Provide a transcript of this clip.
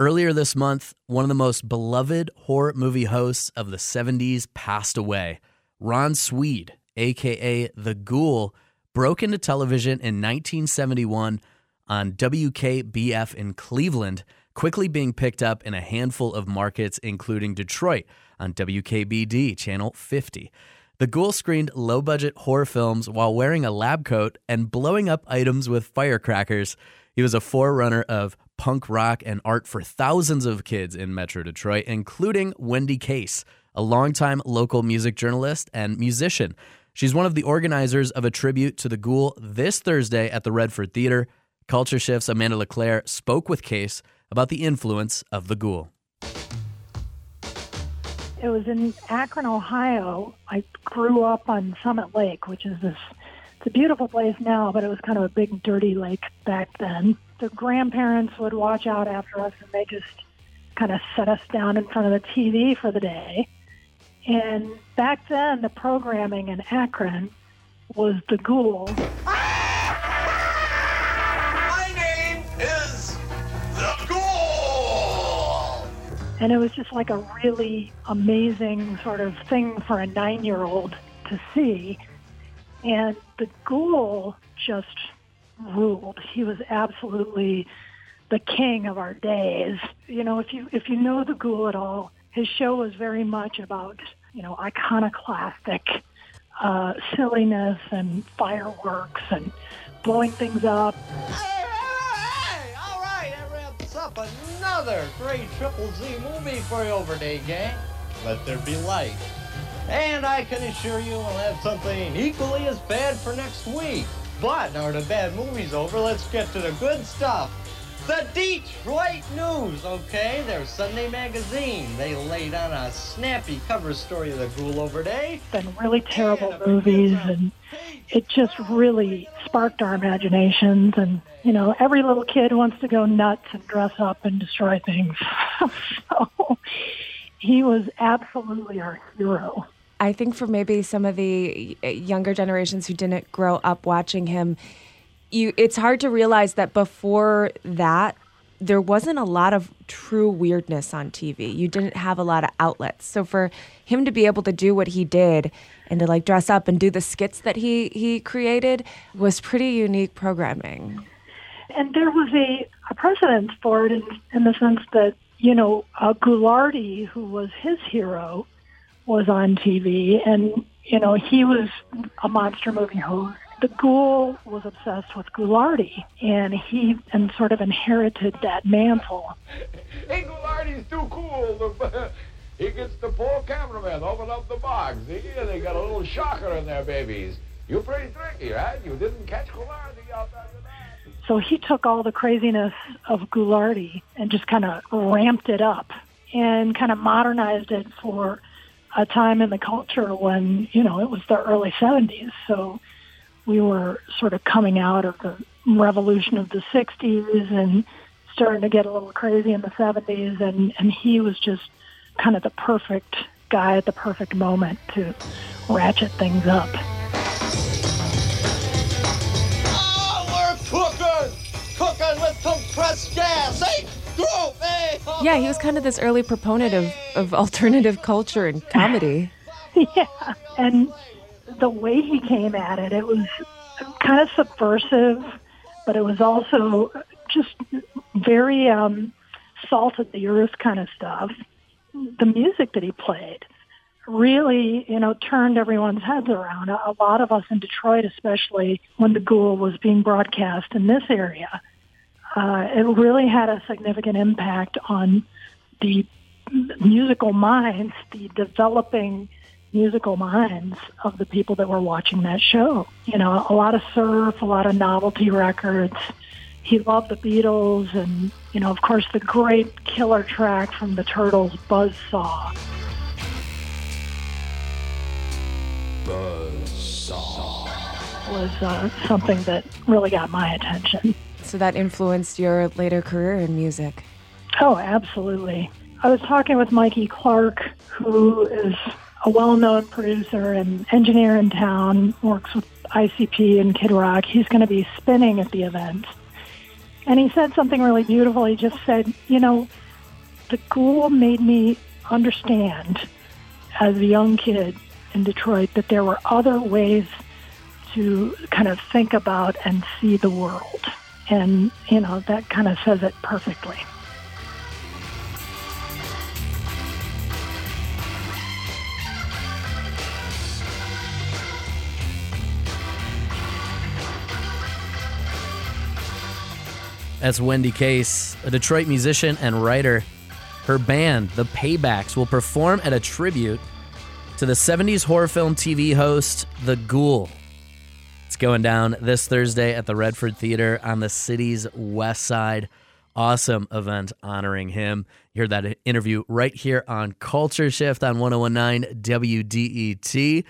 Earlier this month, one of the most beloved horror movie hosts of the 70s passed away. Ron Sweed, aka The Ghoul, broke into television in 1971 on WKBF in Cleveland, quickly being picked up in a handful of markets, including Detroit on WKBD Channel 50. The Ghoul screened low budget horror films while wearing a lab coat and blowing up items with firecrackers. He was a forerunner of punk rock and art for thousands of kids in Metro Detroit, including Wendy Case, a longtime local music journalist and musician. She's one of the organizers of a tribute to the Ghoul this Thursday at the Redford Theater. Culture Shift's Amanda LeClaire spoke with Case about the influence of the Ghoul. It was in Akron, Ohio. I grew up on Summit Lake, which is this it's a beautiful place now, but it was kind of a big dirty lake back then. The grandparents would watch out after us and they just kind of set us down in front of the TV for the day. And back then, the programming in Akron was the ghoul. My name is the Ghoul. And it was just like a really amazing sort of thing for a nine year old to see. And the ghoul just ruled. He was absolutely the king of our days. You know, if you if you know the ghoul at all, his show was very much about, you know, iconoclastic uh, silliness and fireworks and blowing things up. Hey, hey, hey! All right, that wraps up another great Triple Z movie for you over day, gang. Let there be light. And I can assure you we'll have something equally as bad for next week. But now the bad movie's over, let's get to the good stuff. The Detroit News, okay? Their Sunday magazine. They laid on a snappy cover story of the ghoul over day. Been really terrible movies, and it just really sparked our imaginations. And you know, every little kid wants to go nuts and dress up and destroy things. so he was absolutely our hero. I think for maybe some of the younger generations who didn't grow up watching him, you it's hard to realize that before that there wasn't a lot of true weirdness on TV. You didn't have a lot of outlets. So for him to be able to do what he did and to like dress up and do the skits that he he created was pretty unique programming. And there was a, a precedent for it in, in the sense that, you know, uh, Ghoulardi, who was his hero, was on TV, and, you know, he was a monster movie host. The ghoul was obsessed with Ghoulardi, and he and sort of inherited that mantle. Hey, Ghoulardi's too cool. he gets the poor cameraman open up the box. See, they got a little shocker in there, babies. You're pretty tricky, right? You didn't catch Ghoulardi out there. So he took all the craziness of Ghoulardi and just kind of ramped it up and kind of modernized it for a time in the culture when, you know, it was the early 70s. So we were sort of coming out of the revolution of the 60s and starting to get a little crazy in the 70s. And, and he was just kind of the perfect guy at the perfect moment to ratchet things up. Oh, we're cooking! Cooking with Yeah, he was kind of this early proponent of, of alternative culture and comedy. yeah. And the way he came at it, it was kind of subversive, but it was also just very um, salt of the earth kind of stuff. The music that he played really, you know, turned everyone's heads around. A, lot of us in Detroit, especially when the Ghoul was being broadcast in this area, uh, it really had a significant impact on the musical minds, the developing musical minds of the people that were watching that show. You know, a lot of surf, a lot of novelty records. He loved the Beatles and, you know, of course, the great killer track from the Turtles, Buzzsaw. Buzzsaw. Was uh, something that really got my attention. So that influenced your later career in music. Oh, absolutely. I was talking with Mikey Clark, who is a well-known producer and engineer in town, works with ICP and Kid Rock. He's going to be spinning at the event. And he said something really beautiful. He just said, you know, the Ghoul made me understand as a young kid in Detroit that there were other ways to kind of think about and see the world. And, you know, that kind of says it perfectly. That's Wendy Case, a Detroit musician and writer. Her band, The Paybacks, will perform at a tribute to the 70s horror film TV host, The Ghoul. Going down this Thursday at the Redford Theater on the city's west side. Awesome event honoring him. You heard that interview right here on Culture Shift on 1019 WDET.